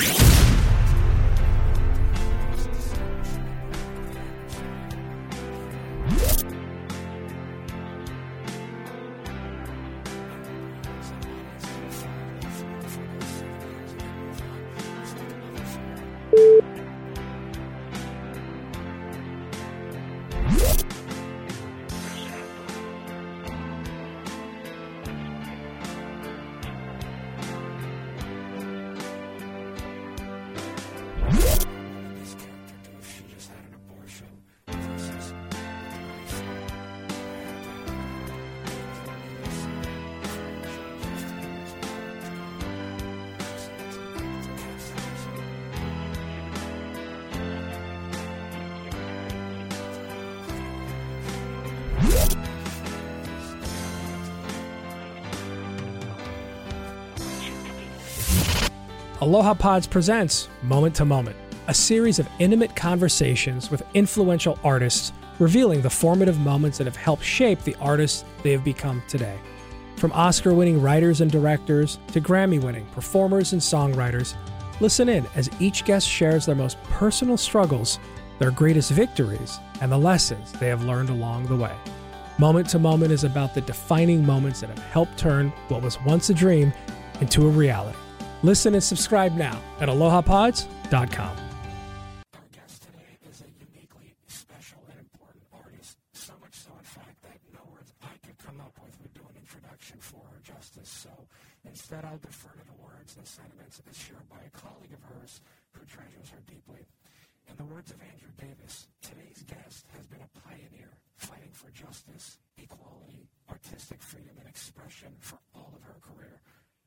this Aloha Pods presents Moment to Moment, a series of intimate conversations with influential artists revealing the formative moments that have helped shape the artists they have become today. From Oscar winning writers and directors to Grammy winning performers and songwriters, listen in as each guest shares their most personal struggles, their greatest victories, and the lessons they have learned along the way. Moment to Moment is about the defining moments that have helped turn what was once a dream into a reality. Listen and subscribe now at alohapods.com. Our guest today is a uniquely special and important artist, so much so, in fact, that no words I could come up with would do an introduction for her justice. So instead, I'll defer to the words and sentiments as shared by a colleague of hers who treasures her deeply. In the words of Andrew Davis, today's guest has been a pioneer fighting for justice, equality, artistic freedom, and expression for all of her career.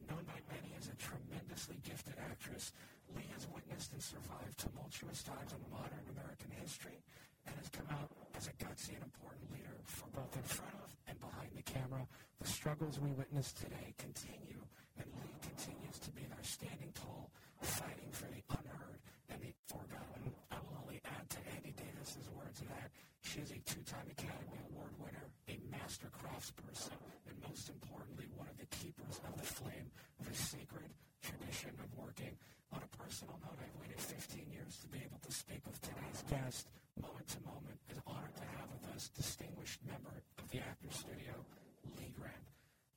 Known by many as a tremendously gifted actress, Lee has witnessed and survived tumultuous times in modern American history and has come out as a gutsy and important leader for both in front of and behind the camera. The struggles we witness today continue, and Lee continues to be there standing tall, fighting for the unheard and the forgotten. I will only add to Andy Davis's words that she is a two-time Academy Award winner, a master craftsperson, and most importantly, one of the keepers of the flame of a sacred tradition of working. On a personal note, I've waited 15 years to be able to speak with today's guest. Moment to moment, is honored to have with us distinguished member of the Actors Studio.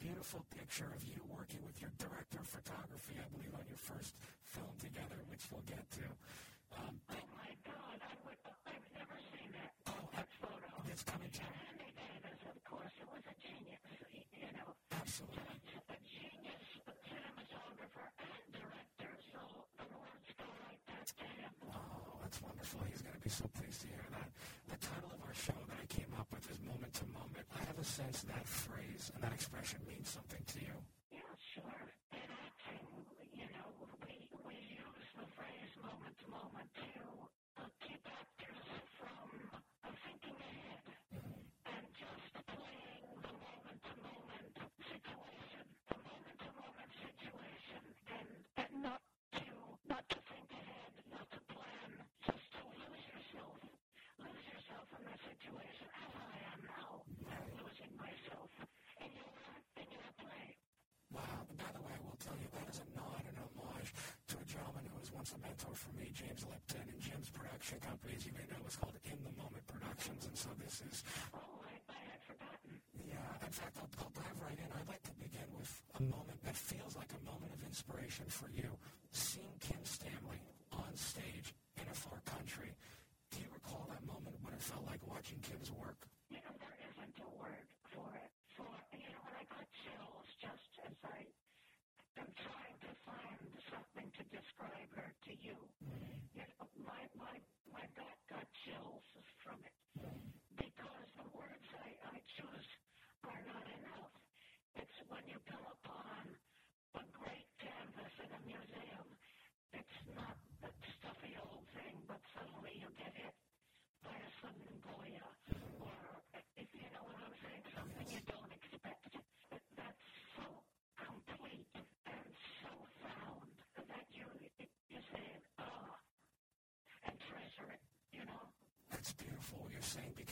beautiful picture of you working with your director of photography, I believe, on your first film together, which we'll get to. Um, oh my God, I would, I've never seen that. Oh, that photo. It's coming to Andy Davis, of course, it was a genius, you know. Absolutely. A genius cinematographer and director, so the words go like that to him. Oh, that's wonderful. He's going to be so pleased to hear that. The title of our show that I came up with is Moment to Moment. I have a sense that phrase and that expression means something to you. Yeah, sure acting, you know, we, we use the phrase moment to moment to uh, keep actors from uh, thinking ahead and just playing the moment to moment situation, the moment to moment situation, and, and not to, not to think ahead, not to plan, just to lose yourself lose yourself in that situation as I am now. I'm losing myself in your in your play. Wow. By the way, I will tell you that is a nod and homage to a gentleman who was once a mentor for me, James Lipton, and Jim's production company, as you may know, is called In the Moment Productions, and so this is. Oh, I, I had forgotten. Yeah. In fact, I'll, I'll dive right in. I'd like to begin with a moment that feels like a moment of inspiration for you. Seeing Kim Stanley on stage in a far country. Do you recall that moment when it felt like watching Kim's work? You know, there isn't a word for it. For, you know, when I got chills just as I am trying to find something to describe her to you. You know, my, my, my back got chills from it. Because the words I, I choose are not enough. It's when you come upon a great canvas in a museum. It's not the stuffy old thing, but suddenly you get hit by a That's beautiful what you're saying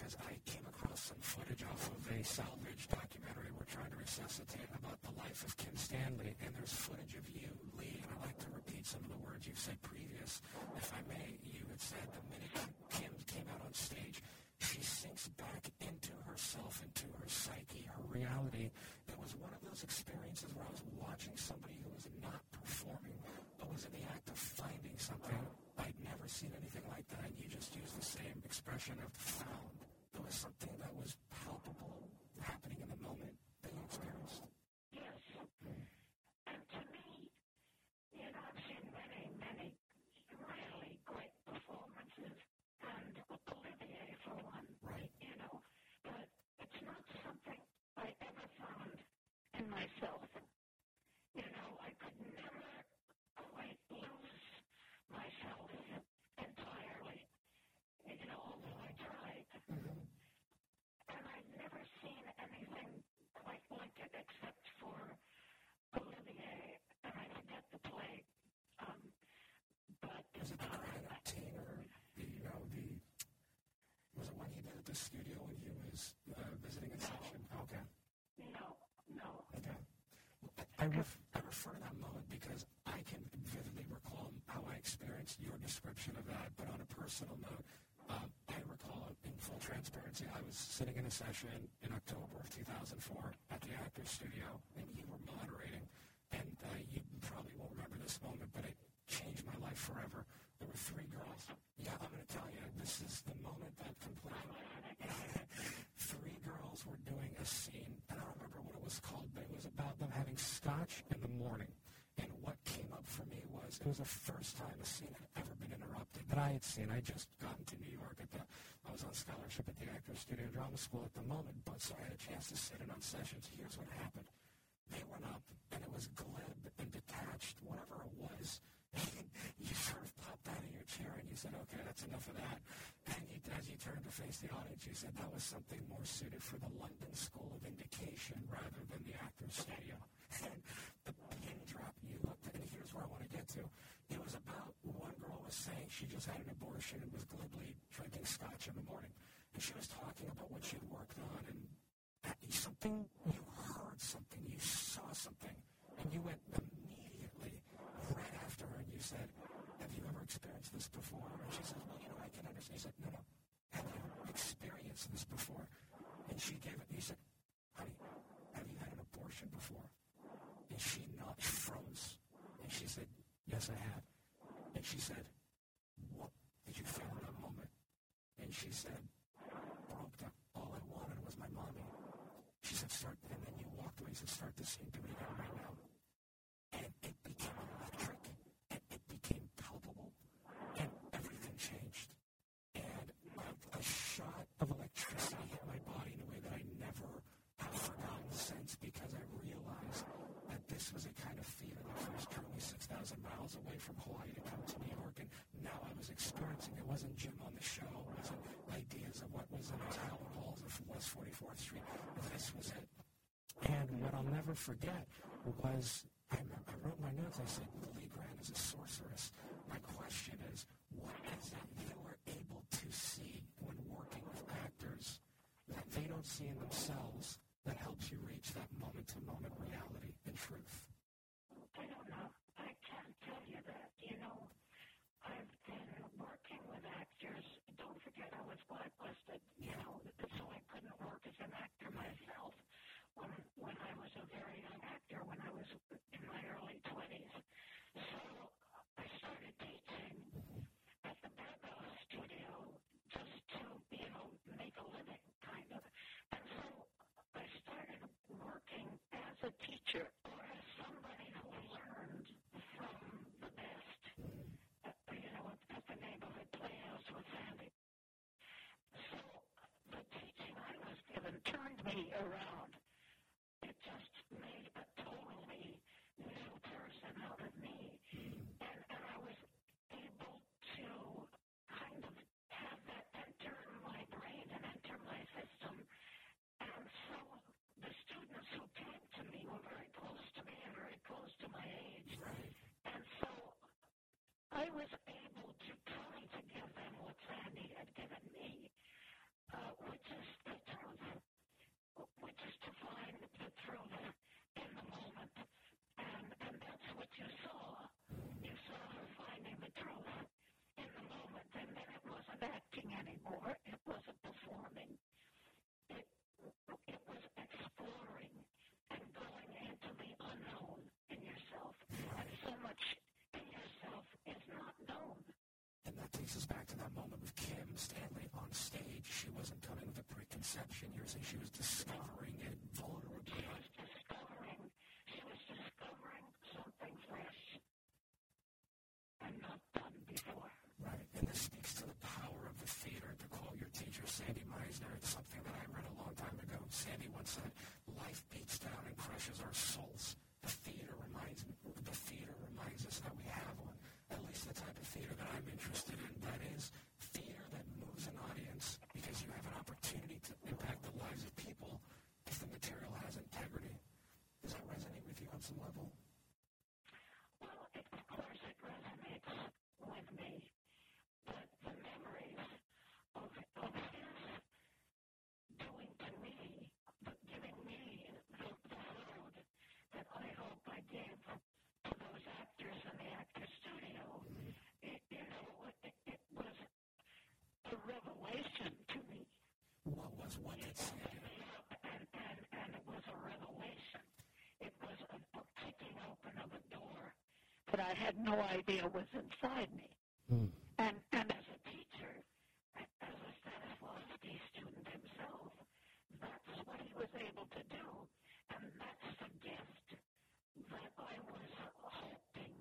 because I came across some footage off of a salvage documentary we're trying to resuscitate about the life of Kim Stanley, and there's footage of you, Lee, and I'd like to repeat some of the words you've said previous. If I may, you had said the minute Kim came out on stage, she sinks back into herself, into her psyche, her reality. It was one of those experiences where I was watching somebody who was not performing, but was in the act of finding something I'd never seen anything like that, and you just used the same expression of found. There was something that was palpable happening in the moment that you experienced. Yes. And to me, you know, I've seen many, many really great performances, and Olivier for one, Right. you know, but it's not something I ever found in myself. You know, I could never quite lose myself entirely, you know, although I tried. And I've never seen anything quite like it except for Olivier, and I forget the play. Um, but Was it the uh, Grand Obtainer? The, you know, the, was it one he did at the studio when he was uh, visiting in session? Okay. no, no. Okay. I, ref- I refer to that moment because I can vividly recall how I experienced your description of that, but on a personal note, uh, I recall in full transparency, I was sitting in a session in October of 2004 at the Actors Studio, and you were moderating, and uh, you probably won't remember this moment, but it changed my life forever. There were three girls. Yeah, I'm going to tell you, this is the moment that completely three girls were doing a scene, and I don't remember what it was called, but it was about them scotch in the morning. And what came up for me was it was the first time a scene had ever been interrupted that I had seen. I just gotten to New York at the I was on scholarship at the Actors Studio Drama School at the moment, but so I had a chance to sit in on sessions. Here's what happened. They went up and it was glib and detached, whatever it was. you sort of popped out of your chair and you said, okay, that's enough of that. And you, as you turned to face the audience, you said that was something more suited for the London School of Indication rather than the Actors Studio. And the pin drop, you looked at, and here's where I want to get to. It was about one girl was saying she just had an abortion and was glibly drinking scotch in the morning. And she was talking about what she'd worked on and something, you heard something, you saw something, and you went immediately right after her and you said, have you ever experienced this before? And she said, well, you know, I can understand. He said, no, no, have you experienced this before? And she gave it, he said, honey, have you had an abortion before? And she not froze. And she said, yes, I have. And she said, what did you feel in that moment? And she said, broke down. All I wanted was my mommy. She said, start, and then you walked away. She said, start the scene, do it right now. And it became electric, and it became palpable, and everything changed. And a, a shot of electricity hit my body in a way that I never have forgotten since because I realized that this was a kind of that first drew me 6,000 miles away from Hawaii to come to New York, and now I was experiencing. It wasn't Jim on the show. It wasn't ideas of what was in those Howard halls of West 44th Street. This was it. And what I'll never forget was I, I wrote my notes. I said, Lee Grant is a sorceress. My question is, what is it you were able to see when working with actors that they don't see in themselves that helps you reach that moment-to-moment reality truth? around. It just made a totally new person out of me. And, and I was able to kind of have that enter my brain and enter my system. And so the students who came to me were very close to me and very close to my age. Right. And so I was that moment with Kim Stanley on stage, she wasn't coming with a preconception. You're saying she was discovering it vulnerably. She was discovering. She was discovering something fresh and not done before. Right, and this speaks to the power of the theater. To quote your teacher, Sandy Meisner, it's something that I read a long time ago. Sandy once said, "Life beats down and crushes our souls." The theater reminds the theater reminds us that we have one. The type of theater that I'm interested in. That is theater that moves an audience because you have an opportunity to impact the lives of people if the material has integrity. Does that resonate with you on some level? Well, it, of course it resonates with me. But the memories of, of his doing to me, giving me the, the food that I hope I gave to those actors in the actor studio, it, you know, it, it was a revelation to me. What was what did Sandy? And, and, and it was a revelation. It was a, a kicking open of a door that I had no idea was inside me. Hmm. And, and as a teacher, as a Stanislavski student himself, that's what he was able to do. And that's the gift that I was hoping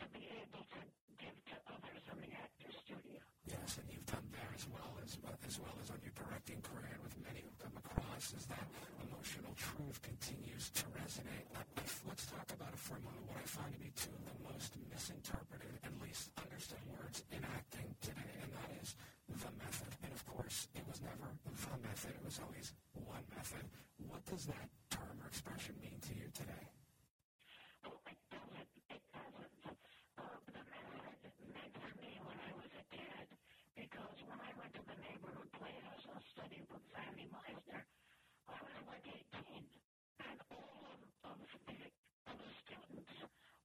to be able to give to others in the actor studio. Yes, and you've done there as well as as well as on your directing career and with many who've come across is that emotional truth continues to resonate. Let- Let's talk about it for a moment. What I find to be two of the most misinterpreted and least understood words in acting today, and that is the method. And of course, it was never the method; it was always one method. What does that term or expression mean to you today? Oh, it doesn't. It doesn't. Uh, the method meant for me when I was a kid, because when I went to the neighborhood playhouse and studied with Sandy Meisner, I was like 18, and all of, of the other students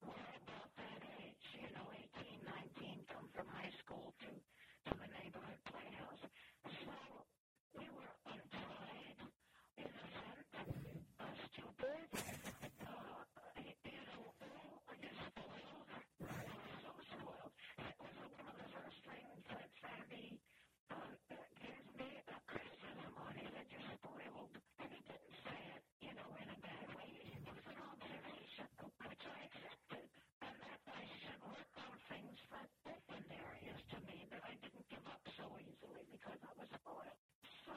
were about that age. You know, 18, 19, come from high school to to the neighborhood playhouse. So we were untried, innocent, uh, stupid. Uh, you know, all just spoiled. So spoiled. That was one of the first things that Sandy uh, gave me a criticism on. He said, you're spoiled. And he didn't say it, you know, in a bad way. It was an observation, which I accepted. And that I should work on things that opened areas to me that I didn't give up so easily because I was spoiled. So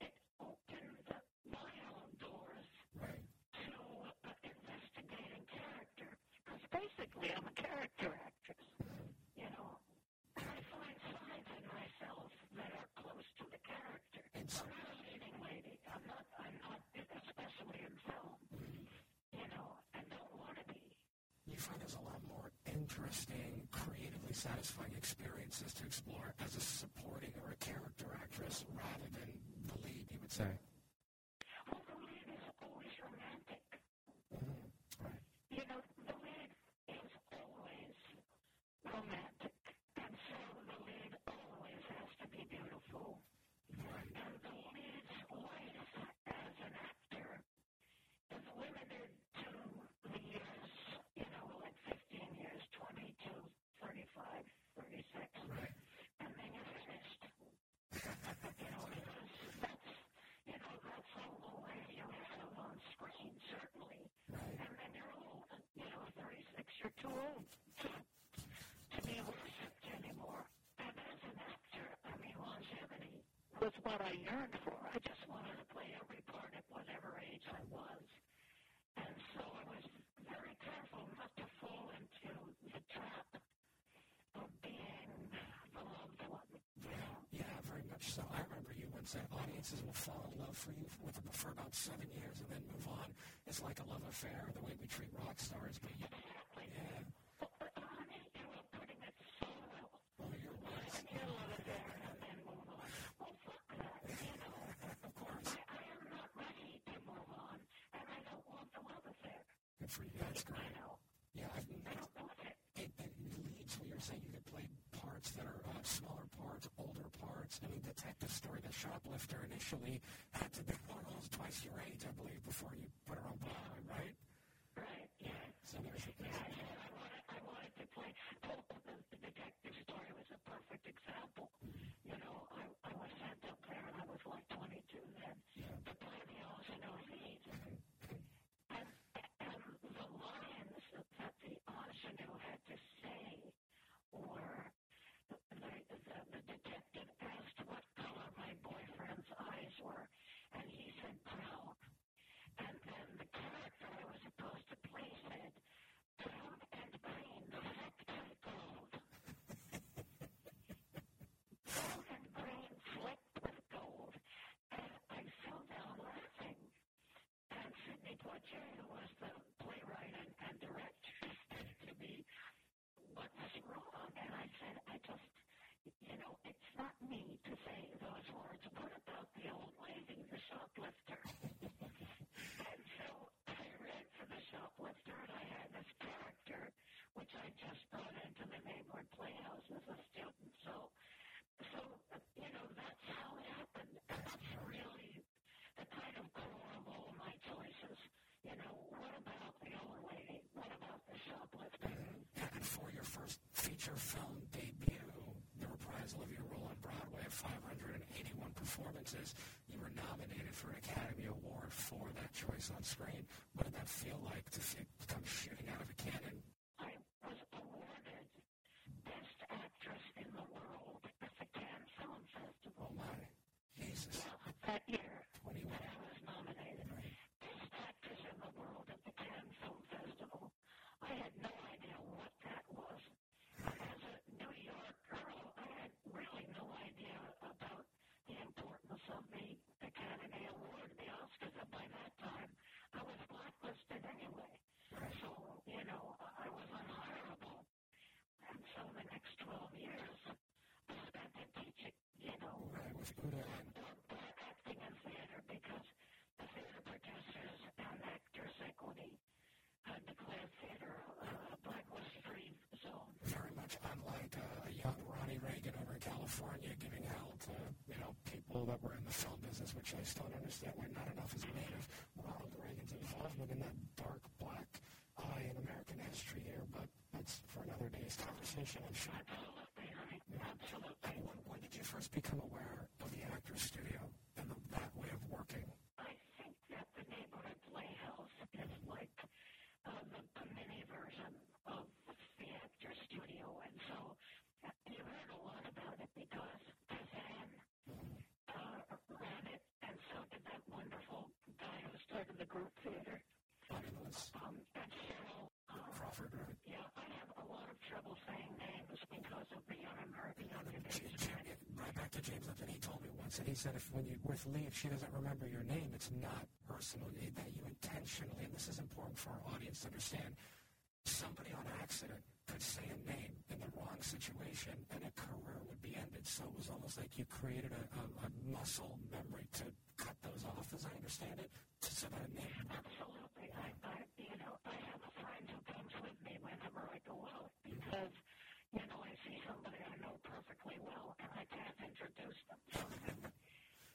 it opened my own doors Right. to uh, investigating character. Because basically, I'm a character actress. You know, and I find sides in myself that are close to the character. So, I'm not a leading lady. I'm not. I'm not, especially in film. You know, and don't want to be. you find there's a lot more interesting, creatively satisfying experiences to explore as a supporting or a character actress rather than the lead, you would say. Well, the lead is always romantic. Right. You know, the lead is always romantic. And so the lead always has to be beautiful. Right. And the lead's life as an actor is limited to the years, you know, like 15 years, 22, 35, 36. Right. And then you're finished. you know, because that's, you know, that's all the way you have on screen, certainly. Right. And then you're old. You know, 36, you're too old to, to be worshipped anymore. And as an actor, I mean, longevity was what I yearned for. I just wanted to play every part at whatever age I was. And so I was very careful not to fall into the trap of being the loved one. Know? Yeah, very much so. I remember you once said audiences will fall in love for you with for about seven years and then move on. It's like a love affair, the way we treat rock stars. But you, yeah, But, but honey, you were putting it so well. well, you're right. You love it there and then move on. Well, fuck that, you know. Of course. I, I am not ready to move on, and I don't want the love affair. Good for you. That's I great. know. Yeah, I've, I don't want it. it, it leads where you're saying you could play parts that are uh, smaller parts, older parts. I mean, Detective Story, the shoplifter, initially had to be one of those twice your age, I believe, before you put her on Broadway, right? Right, yeah. So there's, Yeah, yeah, I wanted, I wanted to play. Oh, the, the detective story was a perfect example. You know, I, I was sent up there and I was like 22 then to play the Oceano lead. And, Jerry, who was the playwright and, and director, said to me, what's wrong? And I said, I just, you know, it's not me to say those words. What about the old lady, the shoplifter? feature film debut, the reprisal of your role on Broadway of 581 performances. You were nominated for an Academy Award for that choice on screen. What did that feel like to see, come shooting out of a cannon So, you know, I was unhireable. And so the next 12 years, I spent it teaching, you know, Right, with Uda and or acting in theater because the theater producers and actors equity had declared theater a blacklist-free zone. very much unlike uh, a young Ronnie Reagan over in California giving hell to, you know, people that were in the film business, which I still don't understand why not enough is made of Ronald Reagan's involvement in that dark black eye in American history here, but that's for another day's conversation, I'm sure. Absolutely. When, when did you first become aware of the Actors Studio and the, that way of working? I think that the neighborhood playhouse is like uh, the, the mini version of the actor studio, and so uh, you heard a lot about it because Kazan uh, ran it, and so did that wonderful guy who started the group theater, Lewis, um, and Cheryl. Uh, Crawford, right? yeah, I have a lot of trouble saying names because of the J- right back to James Lipton, he told me once, and he said if when you with Lee, if she doesn't remember your name, it's not personal. That you intentionally, and this is important for our audience to understand, somebody on accident could say a name in the wrong situation, and a career would be ended. So it was almost like you created a, a, a muscle memory to cut those off, as I understand it, to so that a name. Absolutely. I, I, you know, I have a friend who comes with me whenever I go out because, you know, I see somebody I know perfectly well and I can't introduce them.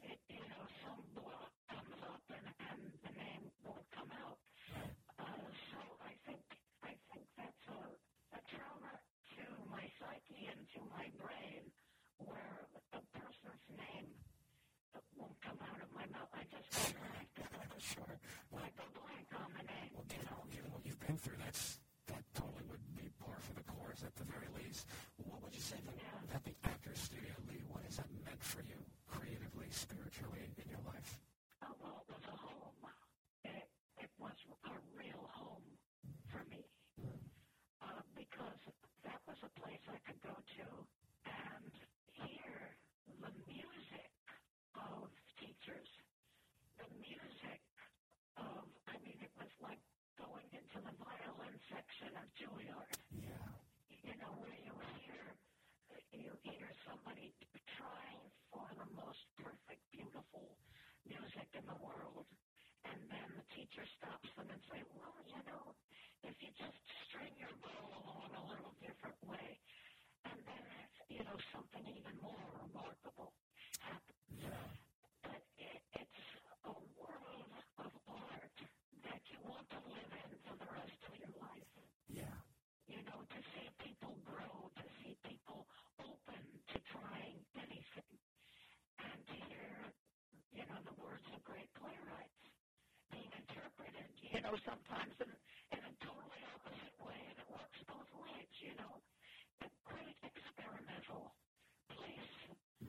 it, you know, some block comes up and, and the name won't come out. Uh, so I think, I think that's a, a trauma to my psyche and to my brain where a person's name won't come out of my mouth. I just go blank. Sure. I go blank on the name. Well, given, given what you've been through, that's that totally would be par for the course at the very least. What would you say that, that the Actors Studio, Lee, what has that meant for you creatively, spiritually in your life? Uh, well, it was a home. It, it was a real home for me uh, because that was a place I could go to and hear the music of teachers, the music of, I mean, it was like going into the violin section of Juilliard. Yeah. you know, where you hear, you hear somebody trying for the most perfect, beautiful music in the world, and then the teacher stops them and say, well, you know, if you just string your bow along a little different way, and then, it's, you know, something even more remarkable happens. Yeah. But it, it's a world of art that you want to live in for the rest of your life Yeah. you know, to see people grow, to see people open to trying anything, and to hear, you know, the words of great playwrights being interpreted, you know, sometimes in, in a totally opposite way, and it works both ways, you know. A great experimental place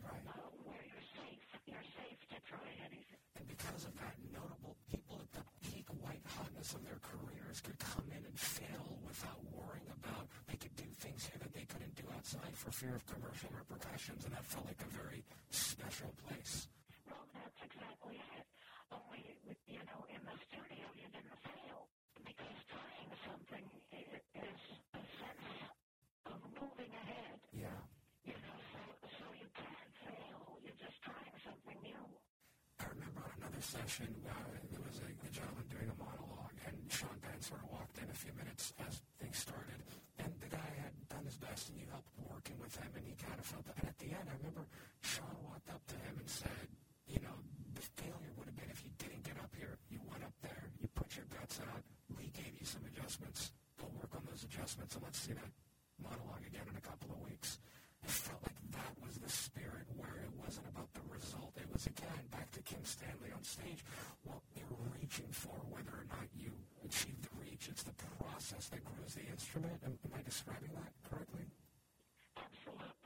Right. uh, where you're safe, you're safe to try anything. And because of that, notable people at the peak white hotness of their careers could come in and fail without worrying about they could do things here that they couldn't do outside for fear of commercial repercussions, and that felt like a very special place. Well, that's exactly it. Only, you know, in the studio you didn't fail because trying something is a sense of moving ahead. Yeah. You know, so so you can't fail. You're just trying something new. I remember another session, uh, there was a, a gentleman doing a monologue, and Sean Penn sort of walked in a few minutes as things started, and the guy had done his best, and you helped working with him, and he kind of felt that. And at the end, I remember Sean walked up to him and said, you know, the failure would have been if you didn't get up here. You went up there. You put your guts out. Lee gave you some adjustments. Go work on those adjustments, and let's see that monologue again in a couple of weeks. It felt like that was the spirit where it wasn't about the result. It was, again, back to Kim Stanley on stage, what you're reaching for, whether or not you achieve the reach. It's the process that grows the instrument. Am, am I describing that correctly? Absolutely.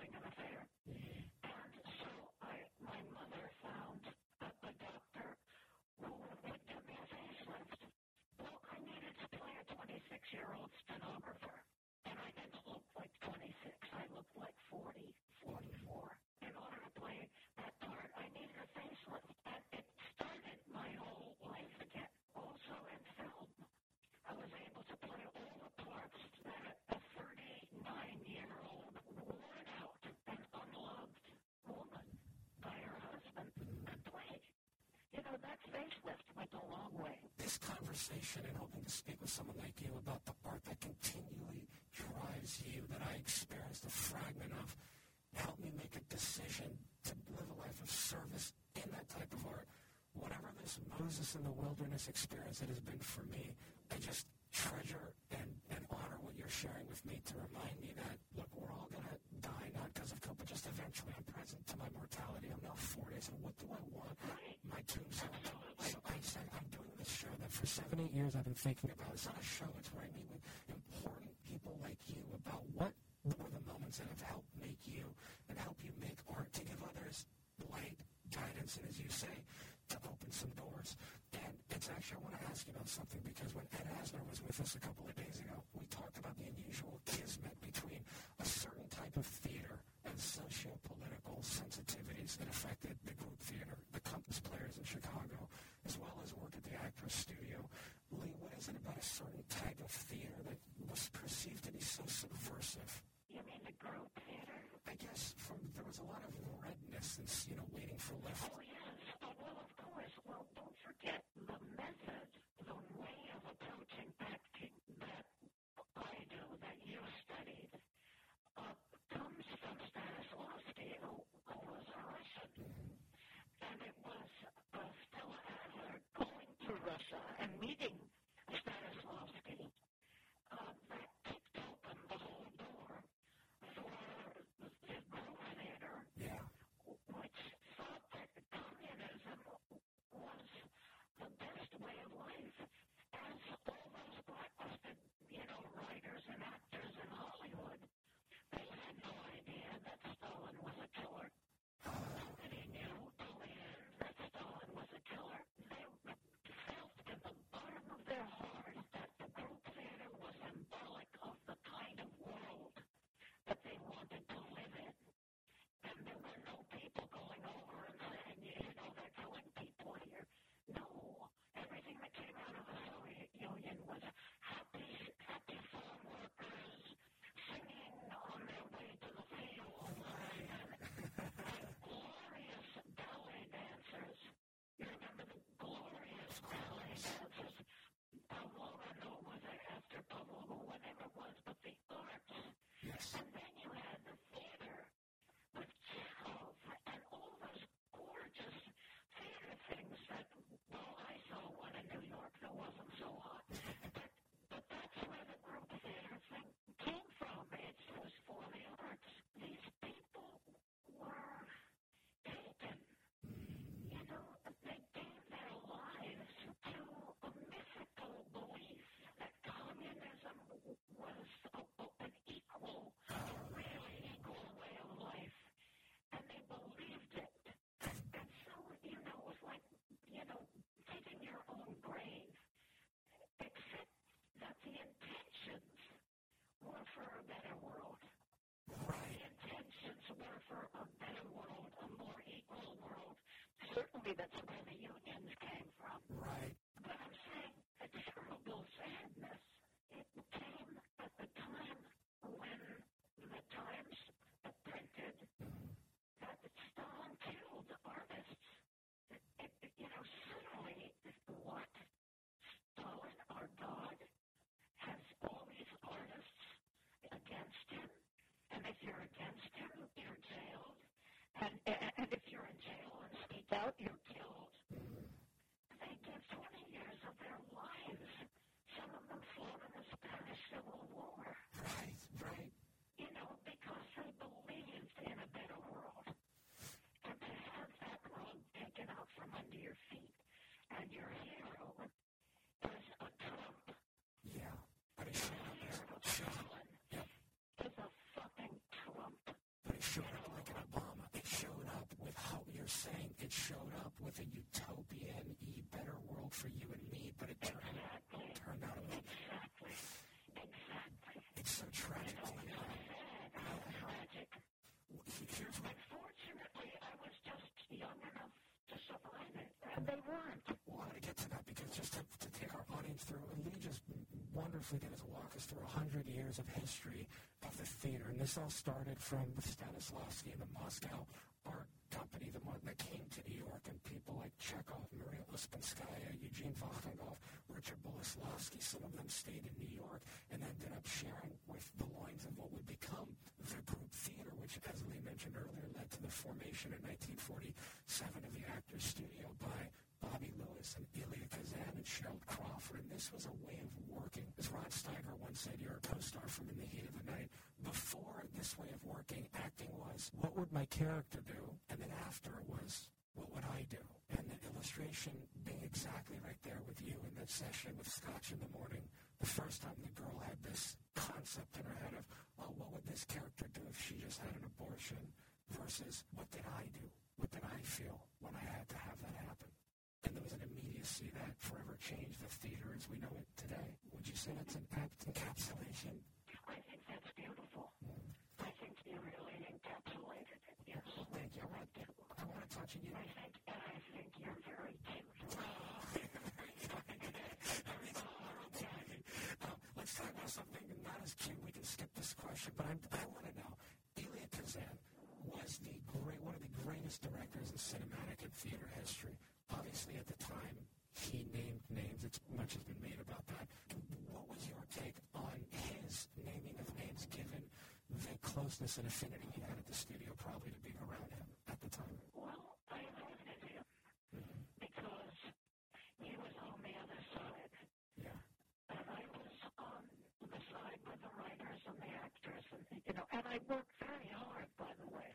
having an affair. And so I, my mother found a, a doctor who would give me a facelift. Well, I needed to play a 26-year-old stenographer, and I didn't look like 26. I looked like 40, 44. In order to play that part, I needed a facelift, and it started my whole life again. Also in film, I was able to play all the parts that a 39-year-old worn out and unloved woman by her husband could play. You know, that facelift went a long way. This conversation and hoping to speak with someone like you about the art that continually drives you, that I experienced a fragment of, helped me make a decision to live a life of service in that type of art. Whatever this Moses in the wilderness experience it has been for me, I just treasure and, and honor what you're sharing with me to remind me that, look, we're all going to die, not because of COVID, but just eventually I'm present to my mortality. I'm now 40. I said, what do I want? My tombstone. So I said, I'm doing this show that for seven, eight years I've been thinking about. It's not a show. It's where I meet with important people like you about what were the moments that have helped make you and help you make art to give others light, guidance, and as you say, to open some doors. And it's actually, I want to ask you about something because when Ed Asner was with us a couple of days ago, we talked about the unusual kismet between a certain type of theater and socio-political sensitivities that affected the group theater, the Compass Players in Chicago, as well as work at the Actors Studio. Lee, what is it about a certain type of theater that was perceived to be so subversive? You mean the group theater? I guess from there was a lot of redness and you know waiting for Lefty. Oh, yes. Oh, well, of course. Well, don't forget the method, the way of approaching acting that I do, that you studied, uh, comes from Stanislavski, who, who was a Russian. And it was uh, Stella Adler going to Russia and meeting Stanislavski uh, that kicked open the whole door for the group theater Yeah. which thought that communism was the best way of life, as all those blacklisted, you know, writers and actors in Hollywood, they had no idea that Stalin was a killer. Nobody knew till the end that Stalin was a killer. They felt in the bottom of their heart that the group theater was symbolic of the kind of world that they wanted to live in. And there were no people going over and saying, you know, they're killing people here. No. Everything that came out of the Soviet Union was happy, happy farm workers singing on their way to the field and, and glorious ballet dancers. You remember the glorious ballet dancers? Pavlova was there after Pavlova, whatever it was, but the arts. Yes. And then you had the theater with Chekhov and all those gorgeous theater things that, well, I saw one in New York that wasn't so hot. But, but that's where the group theater thing came from. It was for the arts. These people were taken. You know, they gave their lives to a mythical belief that communism was a, an equal, a really equal way of life. And they believed it. And so, you know, it was like, you know, digging your own grave. Except that the intentions were for a better world. The Right. intentions were for a better world Certainly that's where the unions came from. Right. But I'm saying the terrible sadness, it came at the time when the Times printed that Stalin killed artists. It, it, you know, suddenly what? Stalin, our God, has all these artists against him. And if you're against him, you're jailed. And, and, if you're in jail and speak out, you're killed. They give 20 years of their lives. Some of them fought in the Spanish Civil War. Right. Right. You know, because they believed in a better world. And to have that rug taken out from under your feet and your hero is a Trump. Yeah. But it showed up as Hero showed, Stalin Yep. is a fucking Trump. but it showed up like an Obama. It showed up with how you're it showed up with a utopian, e better world for you and me. But it turned Exactly. turned out a. Exactly. Exactly. It's so tragic. Sad. How tragic. Here's what Unfortunately, I was just young enough to survive it, and they weren't. Well, I want to get to that because just to, to take our audience through, and Lee just wonderfully did us walk us through 100 years of history of the theater. And this all started from Stanislavski and the Moscow Art Company, the one that came to New York, and people like Chekhov, Maria Uspenskaya, Eugene Vakhtangov, Richard Boleslavsky, some of them stayed in New York and ended up sharing with the loins of what would become the group theater, which, as Lee mentioned earlier, led to the formation in 1947 of the Actors Studio by Bobby Lewis and Elia Kazan and Cheryl Crawford. And this was a way of working. As Rod Steiger once said, you're a co-star from In the Heat of the Night. Before this way of working, acting was, what would my character do? And then after was, what would I do? And the illustration being exactly right there with you in that session with Scotch in the morning. The first time the girl had this concept in her head of, well, what would this character do if she just had an abortion versus what did I do? What did I feel when I had to have that happen? And there was an immediacy that forever changed the theater as we know it today. Would you say that's an apt encapsulation? I think that's beautiful. I think you really encapsulated it. Yes. Well, thank you. I want to, I want to touch on you. I think, and I think you're very cute. Um, let's talk about something not as cute. We can skip this question, but I'm, I want to know. Elia Kazan was the great, one of the greatest directors in cinematic and theater history. Obviously, at the time, he named names. It's much has been made about that. What was your take on his naming of names, given the closeness and affinity he had at the studio, probably to being around him at the time? Well, I hated him mm-hmm. because he was on the other side, Yeah. and I was on the side with the writers and the actors, and you know, and I worked very hard, by the way,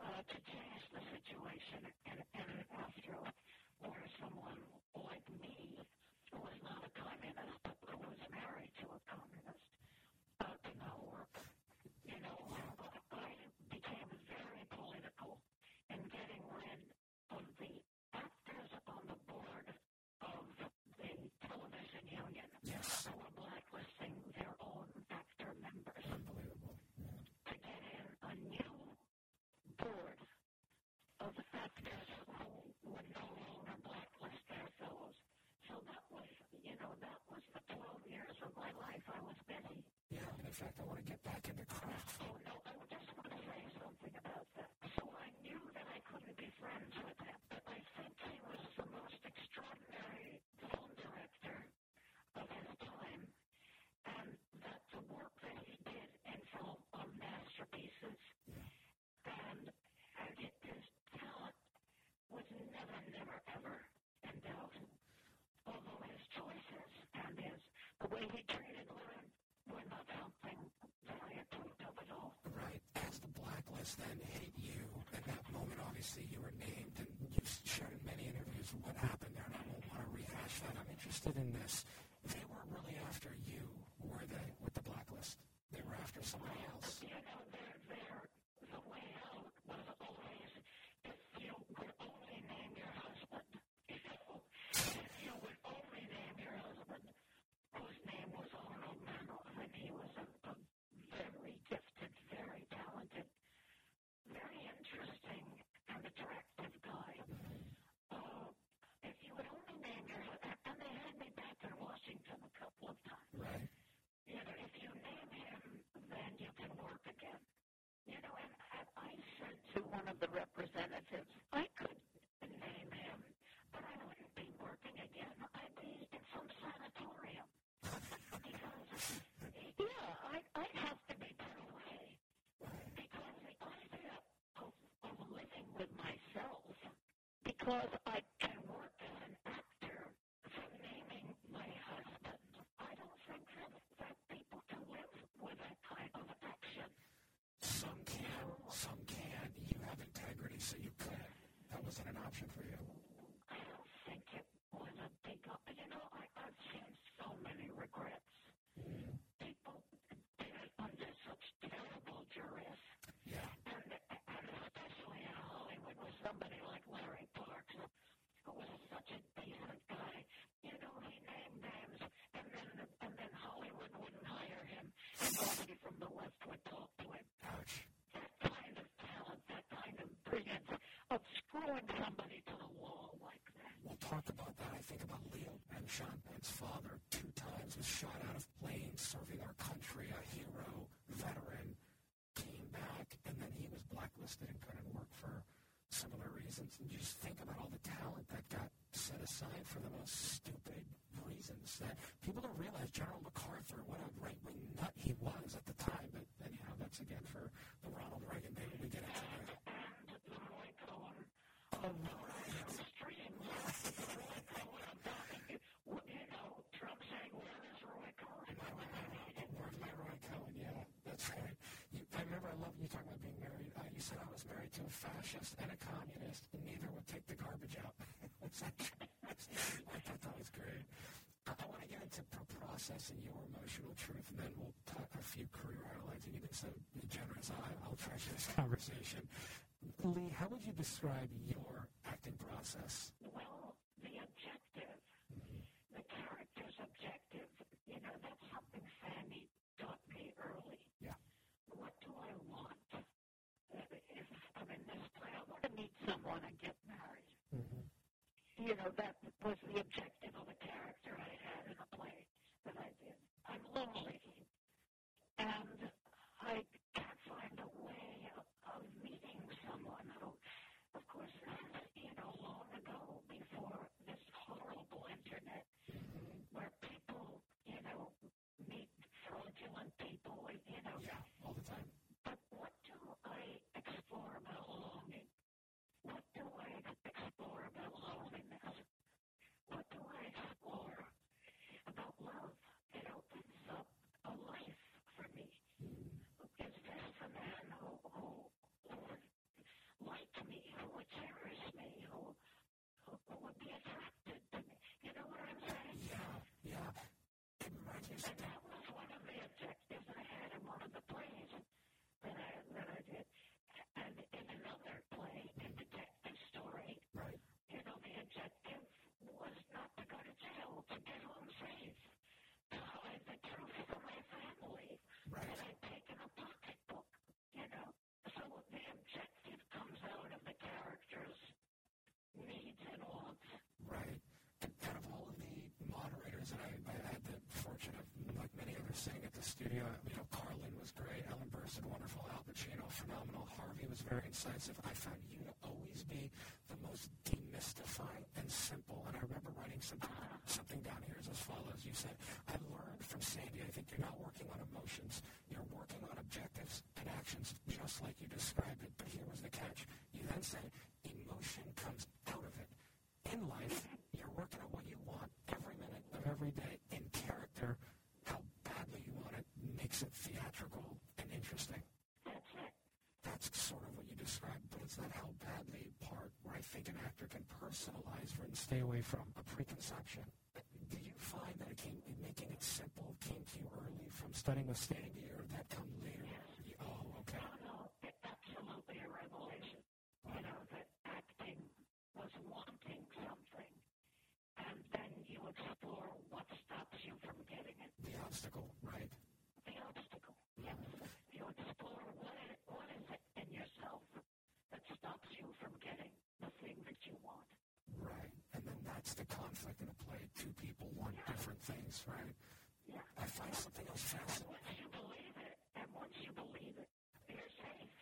uh, to change the situation and, and after where someone like me, who was not a communist, but who was married to a communist, uh, could not work. You know, I became very political in getting rid of the actors on the board of the television union Yes. who were blacklisting their own actor members Unbelievable. to get in a new board of actors who would no longer blacklist their fellows. So that was, you know, that was the 12 years of my life I was busy. Yeah. In fact, I want to get back into craft. Oh, no, I just want to say something about that. So I knew that I couldn't be friends with him, but I think he was the most extraordinary film director of his time, and that the work that he did in film are masterpieces, and, and it, his talent was never, never, ever in doubt. Although his choices and his, the way he treated women were not something that I approved of at all. Right. As the blacklist then hit you, at that moment, obviously, you were named and you shared in many interviews what happened there, and I won't want to rehash that. I'm interested in this. They weren't really after you, were they, with the blacklist? They were after somebody You know, and I said to one of the representatives, I could name him, but I wouldn't be working again. I'd be in some sanatorium. because, yeah, I, I'd have to be put away. Because I ended up living with myself because I From the left to a top to That kind of talent, that kind of brilliance of screwing somebody to the wall like that. Well, talk about that. I think about Leo and Sean Penn's father two times was shot out of planes serving our country, a hero, veteran, came back, and then he was blacklisted and couldn't work for similar reasons. And just think about all the talent that got set aside for the most stupid reasons that people don't realize General MacArthur, what a right-wing fascist and a communist, neither would take the garbage out. I thought that was great. Want to get into pro process your emotional truth, and then we'll talk a few career highlights. And you've been so generous. I'll treasure this conversation. Lee, how would you describe your acting process? Well, the objective, the character's objective, you know, that's something Sandy taught me early. Yeah. What do I want? If I'm in this play, I want to meet someone and get married. Mm-hmm. You know, that was the objective of a character I had in a play that I did. I'm lonely. And I can't find a way of, of meeting someone who, of course, you know, long ago, before this horrible internet, where people, you know, meet fraudulent people, you know. Yeah, all the time. But what do I explore about longing? What do I explore about loneliness? What do I explore about love? It opens up a life for me. Is this a man who, who, who would like me, who would cherish me, who, who, would be attracted to me? You know what I'm saying? Yeah, yeah. Me And that was one of the objectives I had in one of the plays that I, that I did. And in another play, a detective story, right. you know, the objective was not to go to jail, to get home safe, to hide the truth from my family Right taken a pocketbook, you know. So the objective comes out of the character's needs and wants. Right. And out of all of the moderators that I, I had the fortune of, saying at the studio, you know, Carlin was great, Ellen Burstyn, wonderful, Al Pacino, phenomenal, Harvey was very incisive. I found you to always be the most demystifying and simple. And I remember writing something, something down here as follows. You said, I learned from Sandy, I think you're not working on emotions, you're working on objectives and actions, just like you described it. But here was the catch. You then said, emotion comes out of it in life, you're working on what you want every minute of every day. In character, how badly you want it makes it theatrical and interesting. That's sort of what you described, but it's that how badly part where I think an actor can personalize and stay away from a preconception. Did you find that it came, making it simple came to you early from studying with Sandy, or did that come later? You- Oh, okay. No, no, it, absolutely a revelation. You know, that acting was wanting something, and then you explore what stops you from getting it. The obstacle, right? The obstacle. Yes. You explore what is, what is it in yourself that stops you from getting the thing that you want. Right. And then that's the conflict in a play. Two people want different things, right? Yeah. I find something else fascinating. Once you believe it, and once you believe it, you're safe.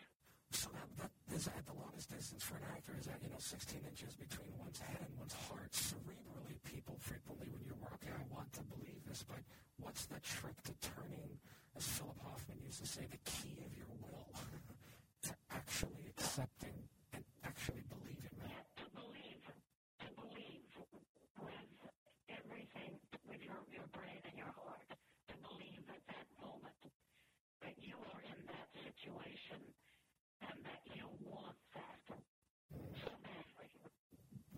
So that, that is at the longest distance for an actor is that, you know, 16 inches between one's head and one's heart. Cerebrally, people frequently, when you're okay, I want to believe this, but what's the trick to turning, as Philip Hoffman used to say, the key of your will to actually accepting and actually believing that? to believe, to believe with everything, with your, your brain and your heart, to believe at that moment that you are in that situation and that you want that so badly.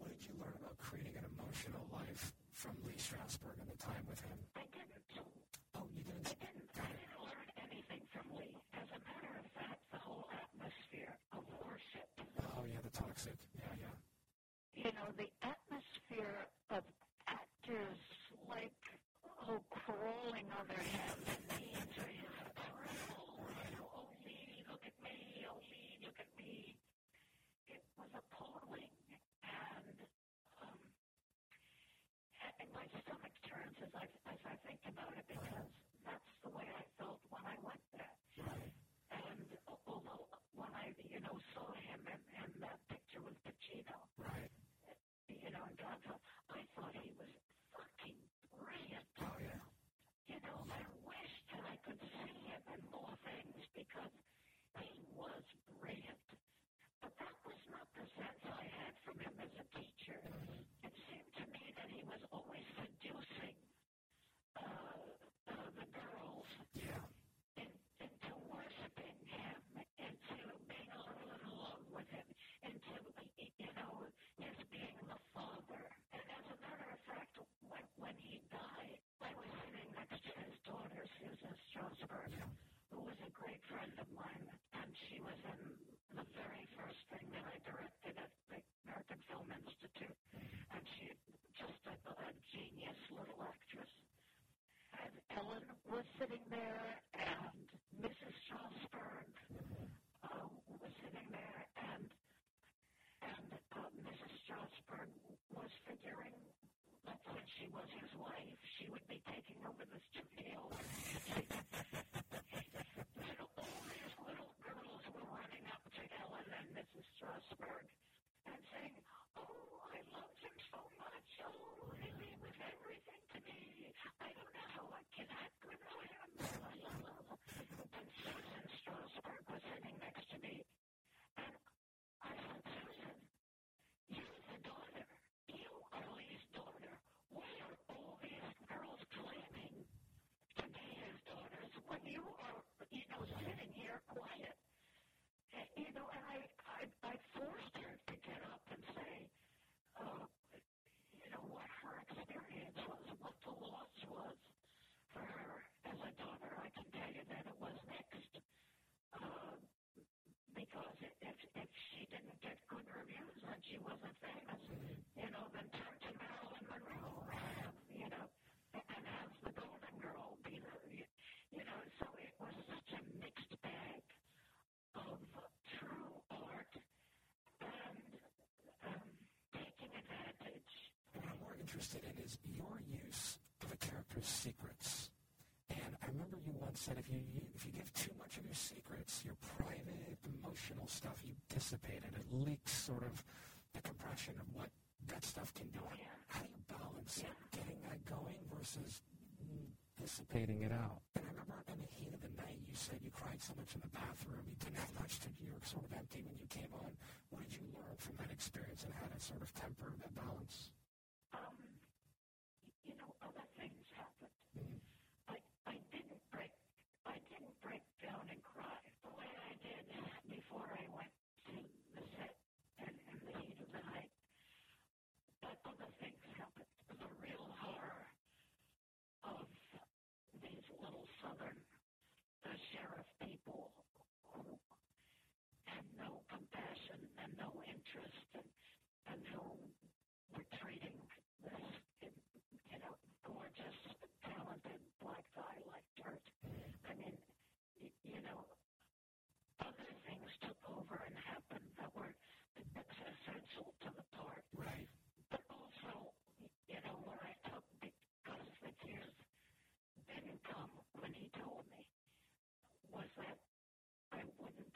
What did you learn about creating an emotional life from Lee Strasberg and the time with him? I didn't, Oh, you didn't? I didn't, I didn't learn anything from Lee. As a matter of fact, the whole atmosphere of worship, Oh, yeah, the toxic. Yeah, yeah. you know, the atmosphere of actors like, oh, crawling on their hands and knees or you know, tremble, you know, oh, Lee, look at me, oh, Lee, look at me. It was appalling. And, um, and my stomach turns as I, as I great friend of mine, and she was in the very first thing that I directed at the American Film Institute, and she just a, a genius little actress. And Ellen was sitting there, and Mrs. Strasberg uh, was sitting there, and and uh, Mrs. Strasberg was figuring she was his wife, she would be taking over studio. you know, all these little girls were running up to Ellen and Mrs. Strasberg and saying, "Oh, I loved him so much. Oh, he was everything to me. I don't know how I can act without him." And Susan Strasberg was sitting next to me, and I said, Susan, you're the daughter. You are Lee's daughter. Why are all these girls claiming to be his daughters when you are, you know, sitting here quiet? And, you know, and I, I, I forced her to get up and say, uh, you know, what her experience was, what the loss was for her as a daughter. I can tell you that it was mixed. Uh, because if, if if she didn't get good reviews and she wasn't famous, you know, then turn to Marilyn Monroe, uh, you know, and have the Golden Girl be the, you know, so it was such a mixed bag of true art and um, taking advantage. What I'm more interested in is your use of a character's secrets. And I remember you once said if you if you give too much of your secrets, your private, emotional stuff, you dissipate and it leaks sort of the compression of what that stuff can do. How do you balance getting that going versus dissipating it out? And I remember in the heat of the night, you said you cried so much in the bathroom, you didn't have much to, you were sort of empty when you came on. What did you learn from that experience and how to sort of temper that balance? um, you know, other things happened. I I didn't break I didn't break down and cry the way I did before I went to the set and in the heat of the night. But other things happened. The real horror of these little southern the sheriff people who had no compassion and no interest and, and who were treating this, you know, gorgeous, talented black guy like dirt. I mean, y- you know, other things took over and happened that were essential to the part. Right. But also, you know, what I took because the tears didn't come when he told me was that I wouldn't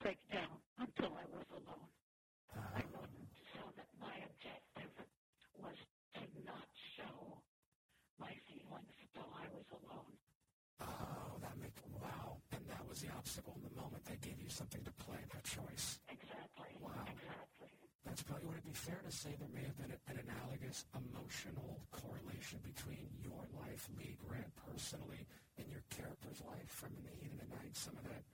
break down until I was alone. I wouldn't, so that my objective was to not show my feelings till I was alone. Oh, that makes wow. And that was the obstacle in the moment. They gave you something to play that choice. Exactly. Wow. Exactly. That's probably would it be fair to say there may have been an analogous emotional correlation between your life, Lee Grant, personally, and your character's life from in the heat of the night? Some of that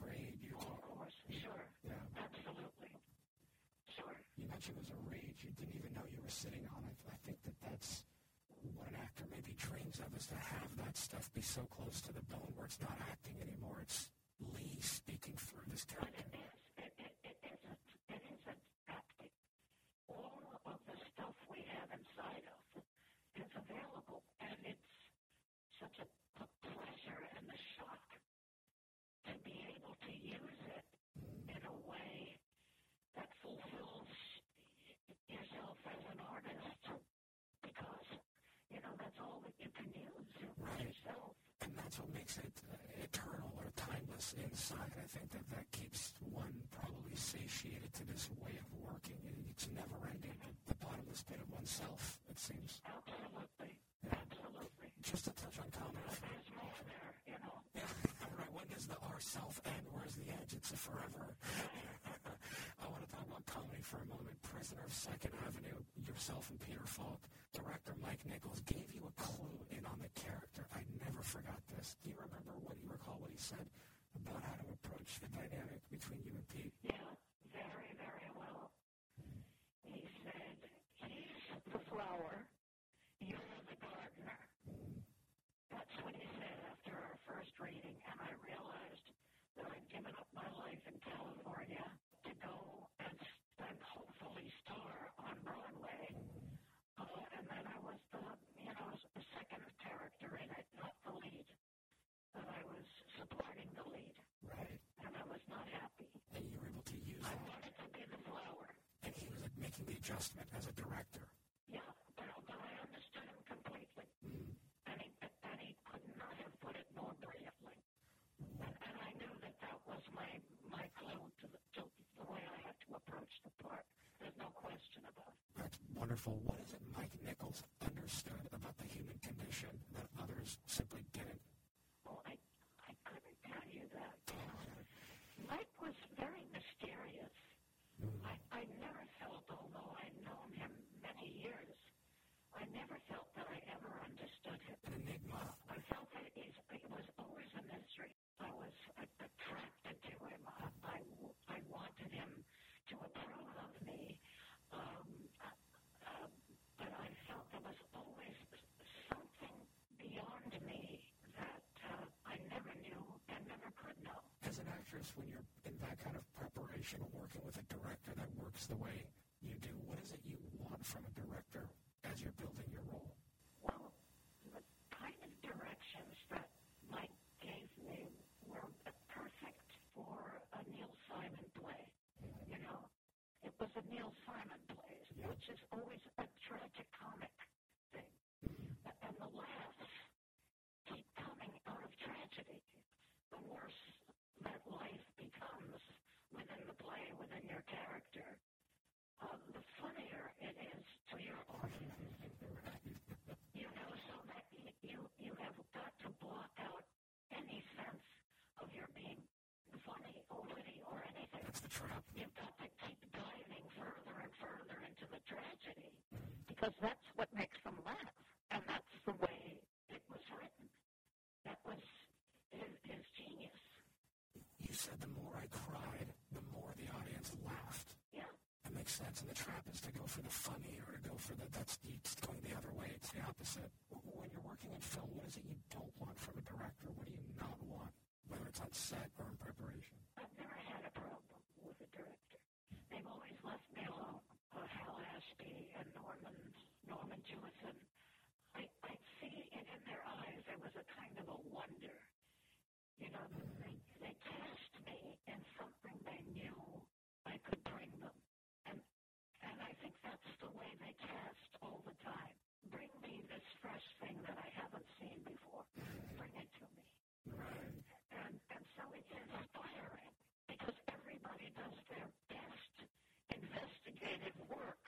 rage you Of course. Sure. Yeah. Absolutely. Sure. You mentioned it was a rage you didn't even know you were sitting on. I, I think that that's what an actor maybe dreams of is to have that stuff be so close to the bone where it's not acting anymore. It's Lee speaking through this character. it is. It, it, it isn't. It isn't acting. All of the stuff we have inside of is available, and it's such a, a pleasure and a shock to be able to use it in a way that fulfills yourself as an artist, because you know that's all that you can use yourself. And that's what makes it eternal or timeless inside. I think that that keeps one probably satiated to this way of working. It's never ending. The bottomless pit of oneself, it seems. Absolutely, Yeah. absolutely. Just to touch on comedy. There's more there, you know. Yeah, right. When does the ourself end? Where's the edge? It's a forever. I want to talk about comedy for a moment. Prisoner of Second Avenue, yourself and Peter Falk. Director Mike Nichols gave you a clue in on the character. I never forgot this. Do you remember what you recall what he said about how to approach the dynamic between you and Pete? Yeah, very, very well. He said, he's the flower, you're the gardener. That's what he said after our first reading, and I realized adjustment as a director. Yeah, but, but I understood him completely. And, he, and he could not have put it more brilliantly. And, and I knew that that was my, my clue to the, to the way I had to approach the part. There's no question about it. That's wonderful. What is it Mike Nichols understood about the human condition that others simply didn't? Well, I, I couldn't tell you that. Mike was very mysterious. I, I never felt, although I'd known him many years, I never felt that I ever understood him. An enigma. I felt that he's, he was always a mystery. I was attracted to him. I, I, I wanted him to approve of me. Um, uh, but I felt there was always something beyond me that uh, I never knew and never could know. As an actress, when you're in that kind of preparation, working with a director that works the way you do, what is it you want from a director as you're building your role? Well, the kind of directions that Mike gave me were perfect for a Neil Simon play. You know, it was a Neil Simon play, which is always a tragic comic thing. And the laughs keep coming out of tragedy. The worse that life becomes within the play, within your character, uh, the funnier it is to your audience. You know, so that y- you you have got to block out any sense of your being funny or witty or anything. That's the trap. You've got to keep diving further and further into the tragedy because that's what makes them laugh, and that's the way it was written. That was his, his genius. You said the more I cried, the more the audience laughed. Yeah. That makes sense. And the trap is to go for the funny or to go for the, that's it's going the other way. It's the opposite. When you're working in film, what is it you don't want from a director? What do you not want? Whether it's on set or in preparation. I've never had a problem with a director. They've always left me alone. Uh, Hal Ashby and Norman Norman Jewison. I I see it in their eyes. There was a kind of a wonder. You know, they they cast me in something they knew I could bring them, and and I think that's the way they cast all the time. Bring me this fresh thing that I haven't seen before. Bring it to me Right. and and so it's inspiring because everybody does their best investigative work,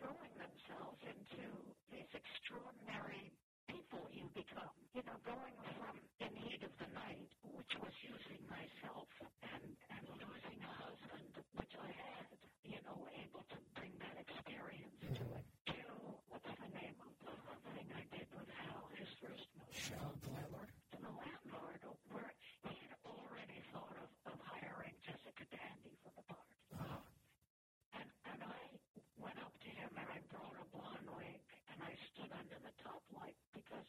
throwing themselves into these extraordinary people you become. You know, going from in heat of the night, which was using myself and and losing a husband, which I had. You know, able to bring that experience to it. To what's the name of the thing I did with Hal, his first movie Shell, the landlord? to the landlord where he had already thought of, of hiring Jessica Tandy for the part. Uh, And, and I went up to him and I brought a blonde wig and I stood under the top light because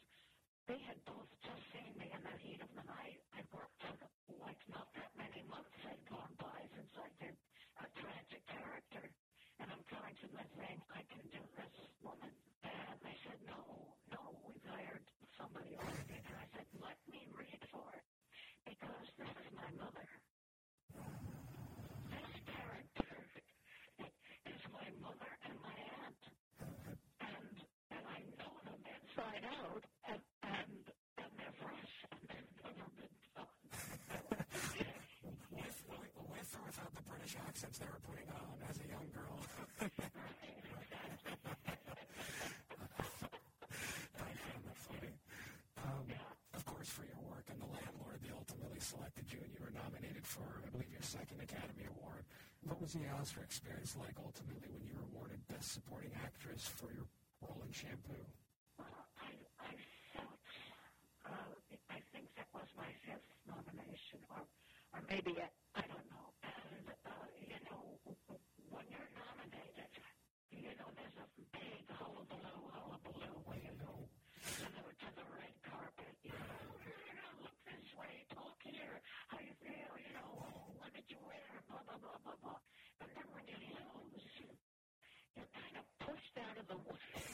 they had both just seen me in the heat of the night. I'd worked on like not that many months had gone by since I did a tragic character. And I'm coming to them saying, I can do this woman. And they said, no, no, we've hired somebody already. And I said, let me read for it because this is my mother. This character is my mother and my aunt. And, and I know them inside out. And, and, and they're fresh and they've never been done. with, with, or without the British accents they were putting on as a young girl. I found that funny. Um, of course, for your work in The Landlord, they ultimately selected you and you were nominated for, I believe, your second Academy Award. What was the Oscar experience like ultimately when you were awarded Best Supporting Actress for your role in Shampoo? Well, I, I felt, uh, I think that was my fifth nomination, or, or maybe, I, I don't know. And, uh, you know, when you're nominated, you know, there's a big hullabaloo, hullabaloo when you go to the, to the red carpet. You know, you know, look this way, talk here, how you feel, you know, what did you wear, blah, blah, blah, blah, blah. And then when you lose, you're kind of pushed out of the way.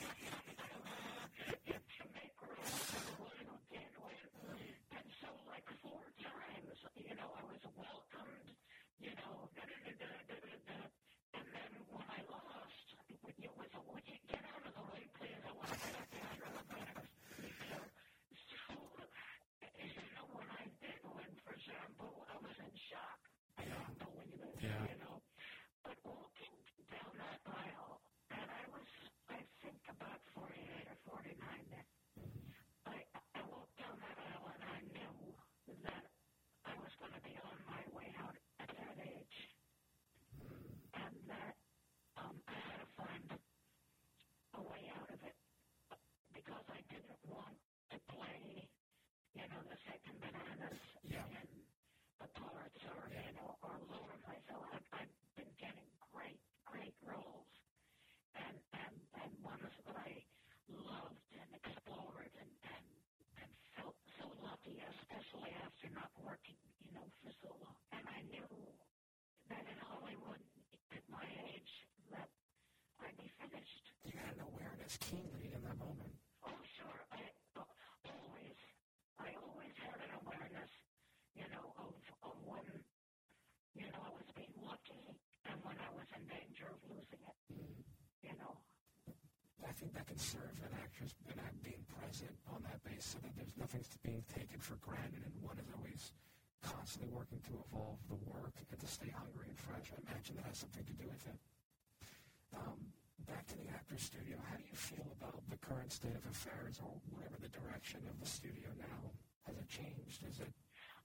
to make room for the one who did win. And so, like four times, you know, I was welcomed, you know, da da da da da da. And then when I lost, taken bananas Yeah. and the parts or, you know, or lower myself. I've, I've been getting great, great roles. And, and, and ones that I loved and explored and, and, and felt so lucky, especially after not working, you know, for so long. And I knew that in Hollywood, at my age, that I'd be finished. You had an awareness keenly in that moment. Oh, sure. I uh, always, I always had an awareness, you know, of, of when, you know, I was being lucky and when I was in danger of losing it. You know, I think that can serve an actress and act being present on that base so that there's nothing's being taken for granted and one is always constantly working to evolve the work and to stay hungry and fresh. I imagine that has something to do with it. Um, back to the actor's studio, how do you feel about the current state of affairs or whatever the direction of the studio now? Has it changed? Is it,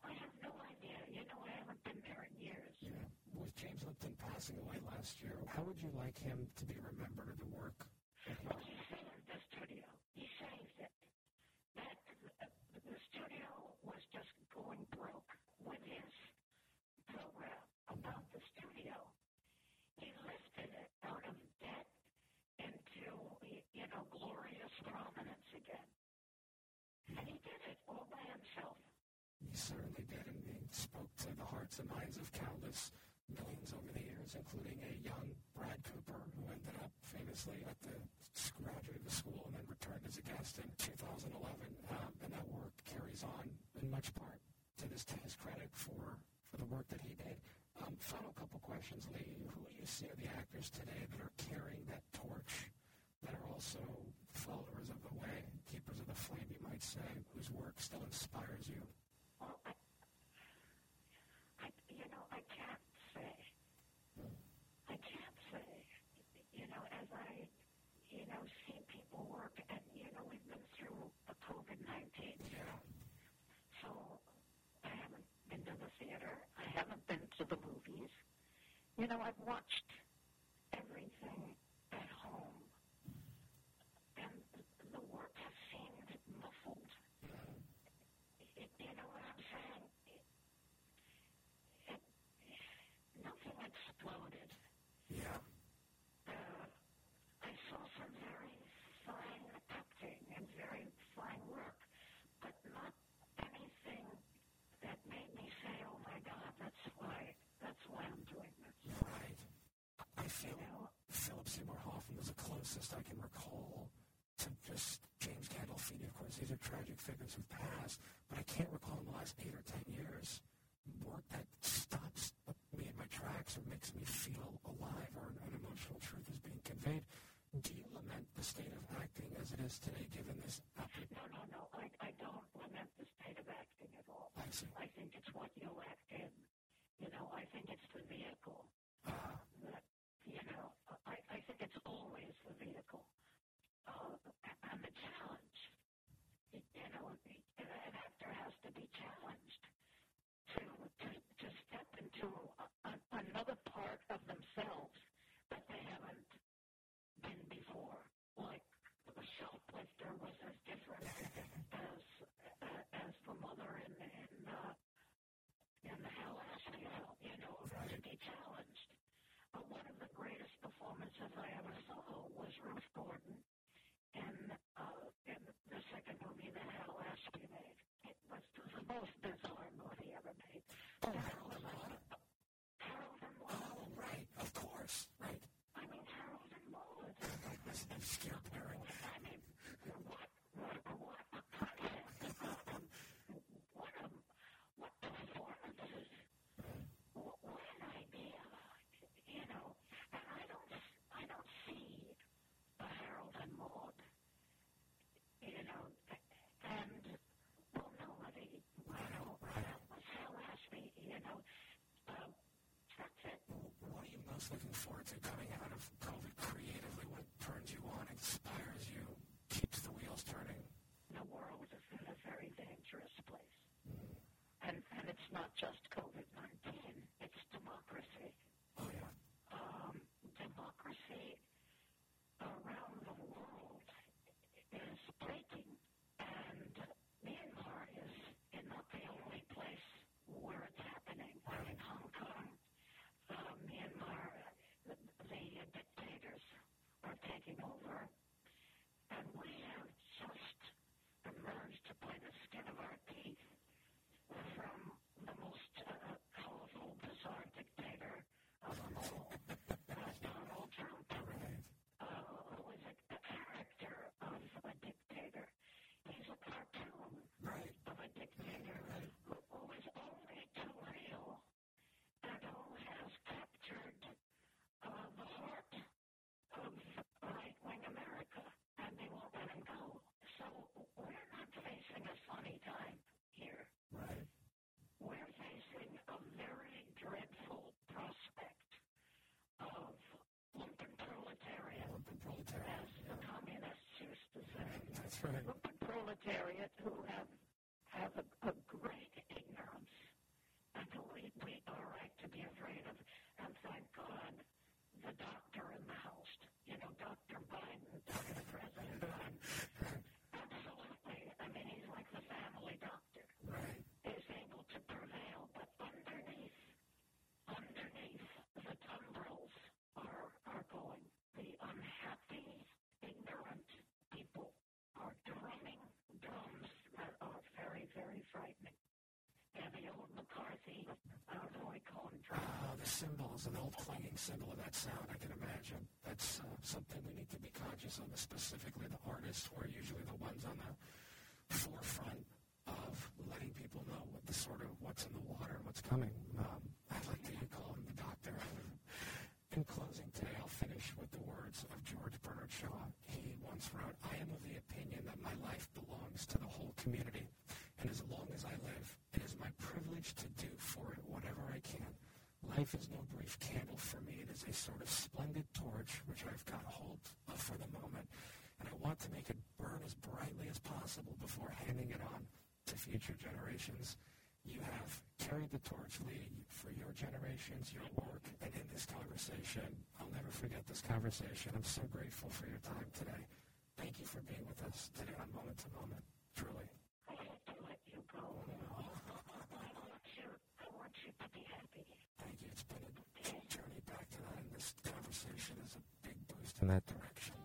I have no idea. You know, I haven't been there in years. know, with James Lipton passing away last year, how would you like him to be remembered or the work Well, he saved the studio. He saved it. That uh, the studio was just going broke with his program about the studio. He lifted it out of debt into you know glorious prominence again, and he did it all by himself. He certainly did, and he spoke to the hearts and minds of countless millions over the years, including a young Brad Cooper, who ended up famously at the graduate of the school and then returned as a guest in 2011. Um, and that work carries on in much part to this to his credit for, for the work that he did. Um, final couple questions, Lee. Who do you see are the actors today that are carrying that torch, that are also followers of the way, keepers of the flame, you might say, whose work still inspires you? Well, I, I, you know, I can't say. I can't say. You know, as I, you know, see people work, and you know, we've been through the COVID nineteen, Yeah. so I haven't been to the theater. I haven't been to the movies. You know, I've watched everything at home, and the work has seemed muffled. It, you know what I'm saying? It, it, nothing exploded. Yeah. Uh, I saw some very fine acting and very fine work, but not anything that made me say, "Oh my God, that's why, that's why I'm doing this." Right. I feel Philip Seymour Hoffman was the closest I can recall to just James Gandolfini. Of course, these are tragic figures who've passed, but I can't recall in the last eight or ten years work that stops me in my tracks or makes me feel alive or an emotional truth is being conveyed. Do you lament the state of acting as it is today, given this? epic- No, no, no. I, I don't lament the state of acting at all. I see. I think it's what you act in. You know, I think it's the vehicle. Uh, that, you know, I, I think it's always the vehicle uh, and the challenge. You know, an actor has to be challenged to to, to step into a, a, another part of themselves that they haven't been before. Like the shoplifter was as different as as the mother in in uh, in the Hal Ashby film. You know, to be challenged. But one of the greatest performances I ever saw was Ruth Gordon in, uh, in the second movie that Hal Ashby made. It was the most bizarre movie ever made. oh, Harold and Harold and Maude. Oh, right. Of course. Right. I mean, Harold and Maude. Like this obscure pairing. I mean, what, what, what, what, a, what performances. What, what an idea. You know, and I don't, I don't see a Harold and Maude. You know, and, well, no, the, you know, that was Hal Ashby, you know, um, that's it. What are you most looking forward to coming out of COVID creatively? What turns you on, inspires you, keeps the wheels turning? the world is in a very dangerous place. And, and it's not just COVID 19, it's democracy. Oh, yeah. Um, democracy around the world is breaking, and Myanmar is in the right. proletariat who have have a, a great ignorance and who we, we are right to be afraid of. And thank God the doctor in the house, you know, Dr. Biden, Dr. President Biden, absolutely. I mean, he's like the family doctor. Right. Is able to prevail, but underneath, underneath the tumbrils are are going. The unhappy, ignorant people are drumming drums that are frightening. And the old McCarthy, I don't know I call. Uh, the cymbals, an old clanging symbol of that sound, I can imagine. That's uh, something we need to be conscious of, specifically the artists who are usually the ones on the forefront of letting people know what the sort of what's in the water and what's coming. Um, I like to call him the doctor. In closing today, I'll finish with the words of George Bernard Shaw. He once wrote, I am of the opinion that my life belongs to the whole community, and as long as I live, it is my privilege to do for it whatever I can. Life is no brief candle for me. It is a sort of splendid torch which I've got hold of for the moment, and I want to make it burn as brightly as possible before handing it on to future generations. You have carried the torch, Lee, for your generations, your work, and in this conversation. I'll never forget this conversation. I'm so grateful for your time today. Thank you for being with us today on Moment to Moment. Truly. Thank you. It's been a journey back and this conversation is a big boost in that direction.